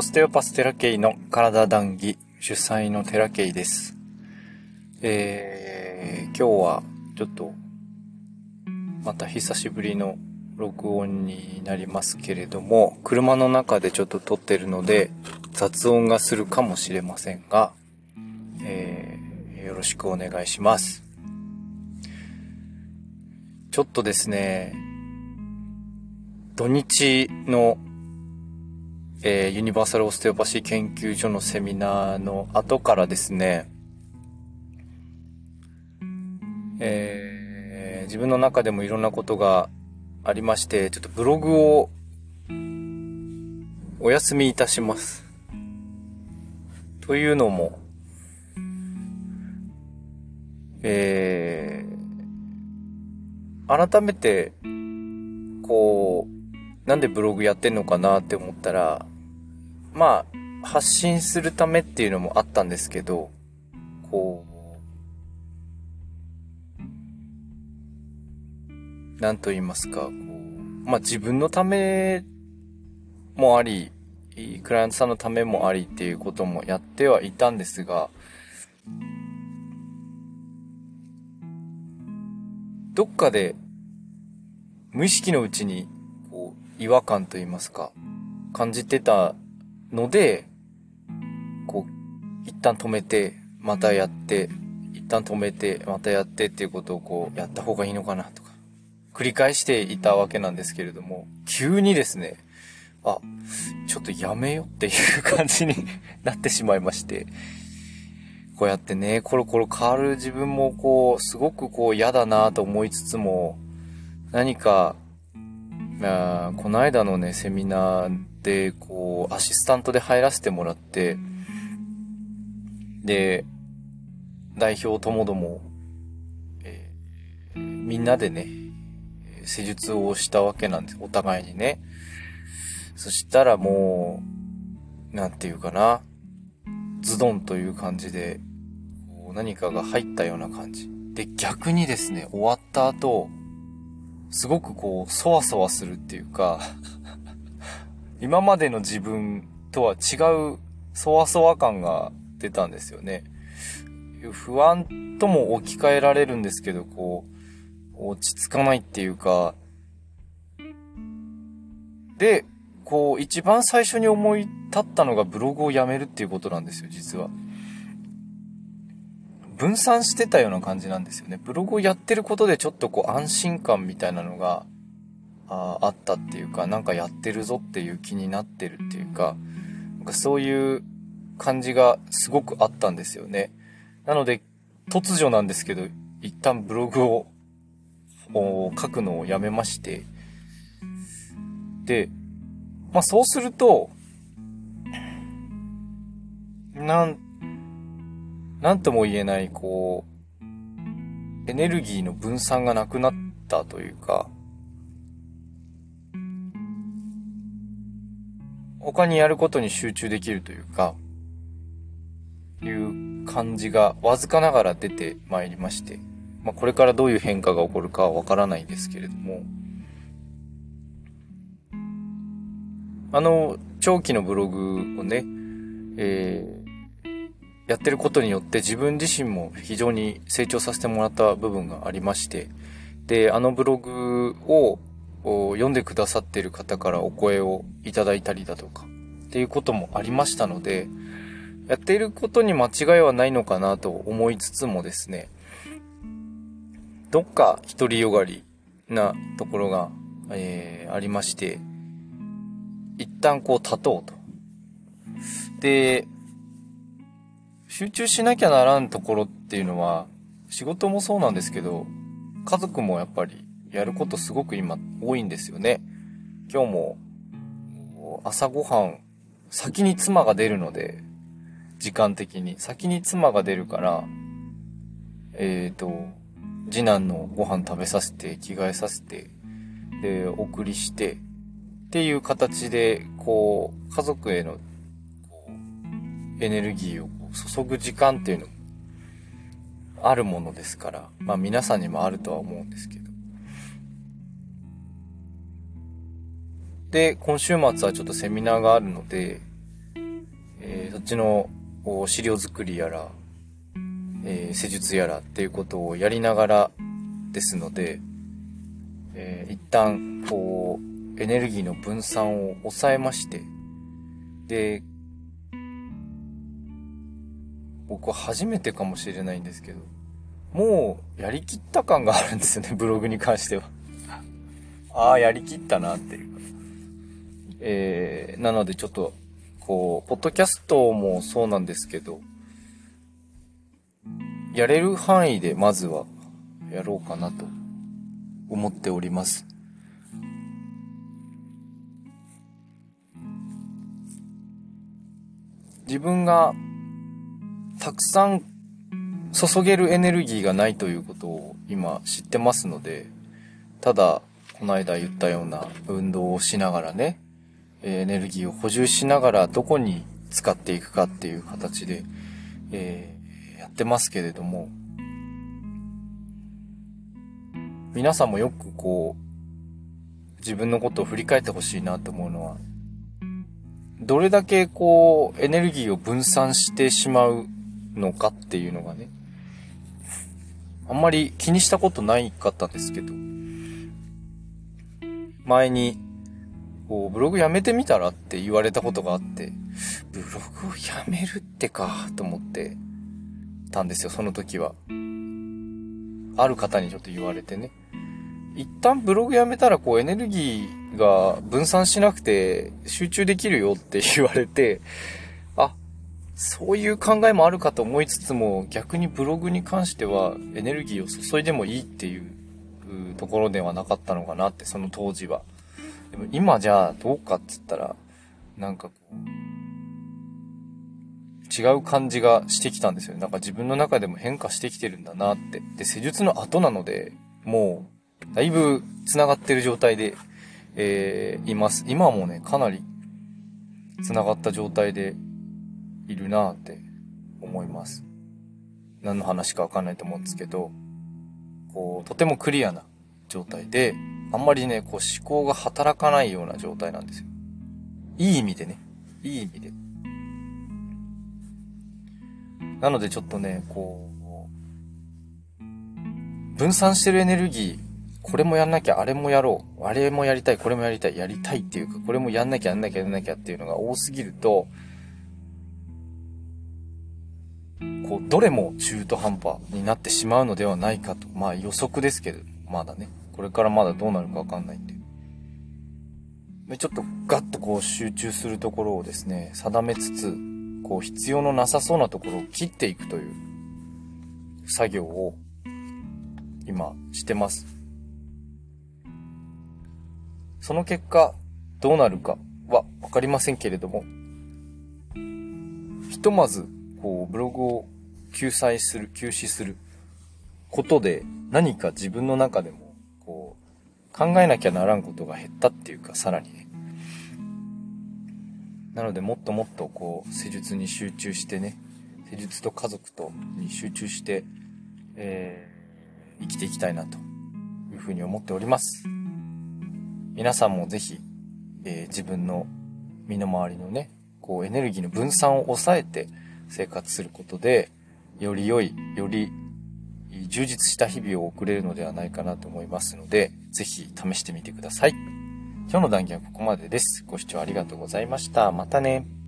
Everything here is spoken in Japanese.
オステオパステラケイの体談義主催のテラケイです。えー、今日はちょっとまた久しぶりの録音になりますけれども、車の中でちょっと撮ってるので雑音がするかもしれませんが、えー、よろしくお願いします。ちょっとですね、土日の、えー、ユニバーサルオステオパシー研究所のセミナーの後からですね、えー、自分の中でもいろんなことがありまして、ちょっとブログをお休みいたします。というのも、えー、改めて、こう、なんでブログやってんのかなって思ったら、まあ、発信するためっていうのもあったんですけど、こう、なんと言いますか、こう、まあ自分のためもあり、クライアントさんのためもありっていうこともやってはいたんですが、どっかで無意識のうちにこう違和感と言いますか、感じてたので、こう、一旦止めて、またやって、一旦止めて、またやってっていうことをこう、やった方がいいのかなとか、繰り返していたわけなんですけれども、急にですね、あ、ちょっとやめよっていう感じに なってしまいまして、こうやってね、コロコロ変わる自分もこう、すごくこう嫌だなと思いつつも、何かあこの間のね、セミナー、でこう、アシスタントで入らせてもらって、で、代表ともども、えー、みんなでね、施術をしたわけなんです。お互いにね。そしたらもう、なんていうかな、ズドンという感じで、こう何かが入ったような感じ。で、逆にですね、終わった後、すごくこう、そわそわするっていうか今までの自分とは違うそわそわ感が出たんですよね。不安とも置き換えられるんですけど、こう、落ち着かないっていうか、で、こう、一番最初に思い立ったのがブログをやめるっていうことなんですよ、実は。分散してたような感じなんですよね。ブログをやってることでちょっとこう安心感みたいなのがああったっていうか、なんかやってるぞっていう気になってるっていうか、なんかそういう感じがすごくあったんですよね。なので、突如なんですけど、一旦ブログを書くのをやめまして、で、まあそうすると、なん、なんとも言えない、こう、エネルギーの分散がなくなったというか、他にやることに集中できるというか、いう感じがわずかながら出てまいりまして、まあ、これからどういう変化が起こるかはわからないんですけれども、あの、長期のブログをね、えーやってることによって自分自身も非常に成長させてもらった部分がありまして、で、あのブログをを読んでくださっている方からお声をいただいたりだとか、っていうこともありましたので、やっていることに間違いはないのかなと思いつつもですね、どっか独りよがりなところが、えー、ありまして、一旦こう立とうと。で、集中しなきゃならんところっていうのは、仕事もそうなんですけど、家族もやっぱりやることすごく今多いんですよね。今日も朝ごはん、先に妻が出るので、時間的に。先に妻が出るから、えっ、ー、と、次男のご飯食べさせて、着替えさせて、で、お送りして、っていう形で、こう、家族への、こう、エネルギーを注ぐ時間っていうのあるものですから、まあ皆さんにもあるとは思うんですけど。で、今週末はちょっとセミナーがあるので、え、そっちの資料作りやら、えー、施術やらっていうことをやりながらですので、えー、一旦、こう、エネルギーの分散を抑えまして、で、僕は初めてかもしれないんですけど、もうやりきった感があるんですよね、ブログに関しては。ああ、やりきったなっていう。えー、なのでちょっと、こう、ポッドキャストもそうなんですけど、やれる範囲でまずはやろうかなと思っております。自分がたくさん注げるエネルギーがないということを今知ってますので、ただ、この間言ったような運動をしながらね、エネルギーを補充しながらどこに使っていくかっていう形で、えー、やってますけれども、皆さんもよくこう、自分のことを振り返ってほしいなと思うのは、どれだけこう、エネルギーを分散してしまうのかっていうのがね、あんまり気にしたことないかったんですけど、前に、こう、ブログやめてみたらって言われたことがあって、ブログをやめるってか、と思ってたんですよ、その時は。ある方にちょっと言われてね。一旦ブログやめたらこうエネルギーが分散しなくて集中できるよって言われて、あ、そういう考えもあるかと思いつつも逆にブログに関してはエネルギーを注いでもいいっていうところではなかったのかなってその当時は。でも今じゃあどうかっつったらなんかこう違う感じがしてきたんですよなんか自分の中でも変化してきてるんだなって。で、施術の後なので、もうだいぶ繋がってる状態で、えー、います。今はもうね、かなり繋がった状態でいるなって思います。何の話かわかんないと思うんですけど、こう、とてもクリアな状態で、あんまりね、こう思考が働かないような状態なんですよ。いい意味でね。いい意味で。なのでちょっとね、こう、分散してるエネルギーこれもやんなきゃ、あれもやろう。あれもやりたい、これもやりたい、やりたいっていうか、これもやんなきゃ、やんなきゃ、やんなきゃっていうのが多すぎると、こう、どれも中途半端になってしまうのではないかと。まあ予測ですけど、まだね。これからまだどうなるかわかんないんで。で、ちょっとガッとこう集中するところをですね、定めつつ、こう必要のなさそうなところを切っていくという作業を今してます。その結果、どうなるかはわかりませんけれども、ひとまず、こう、ブログを救済する、休止することで、何か自分の中でも、考えなきゃならんことが減ったっていうか、さらにね。なので、もっともっと、こう、施術に集中してね、施術と家族とに集中して、えー、生きていきたいなというふうに思っております。皆さんもぜひ、えー、自分の身の回りのね、こうエネルギーの分散を抑えて生活することで、より良い、より充実した日々を送れるのではないかなと思いますので、ぜひ試してみてください。今日の談義はここまでです。ご視聴ありがとうございました。またね。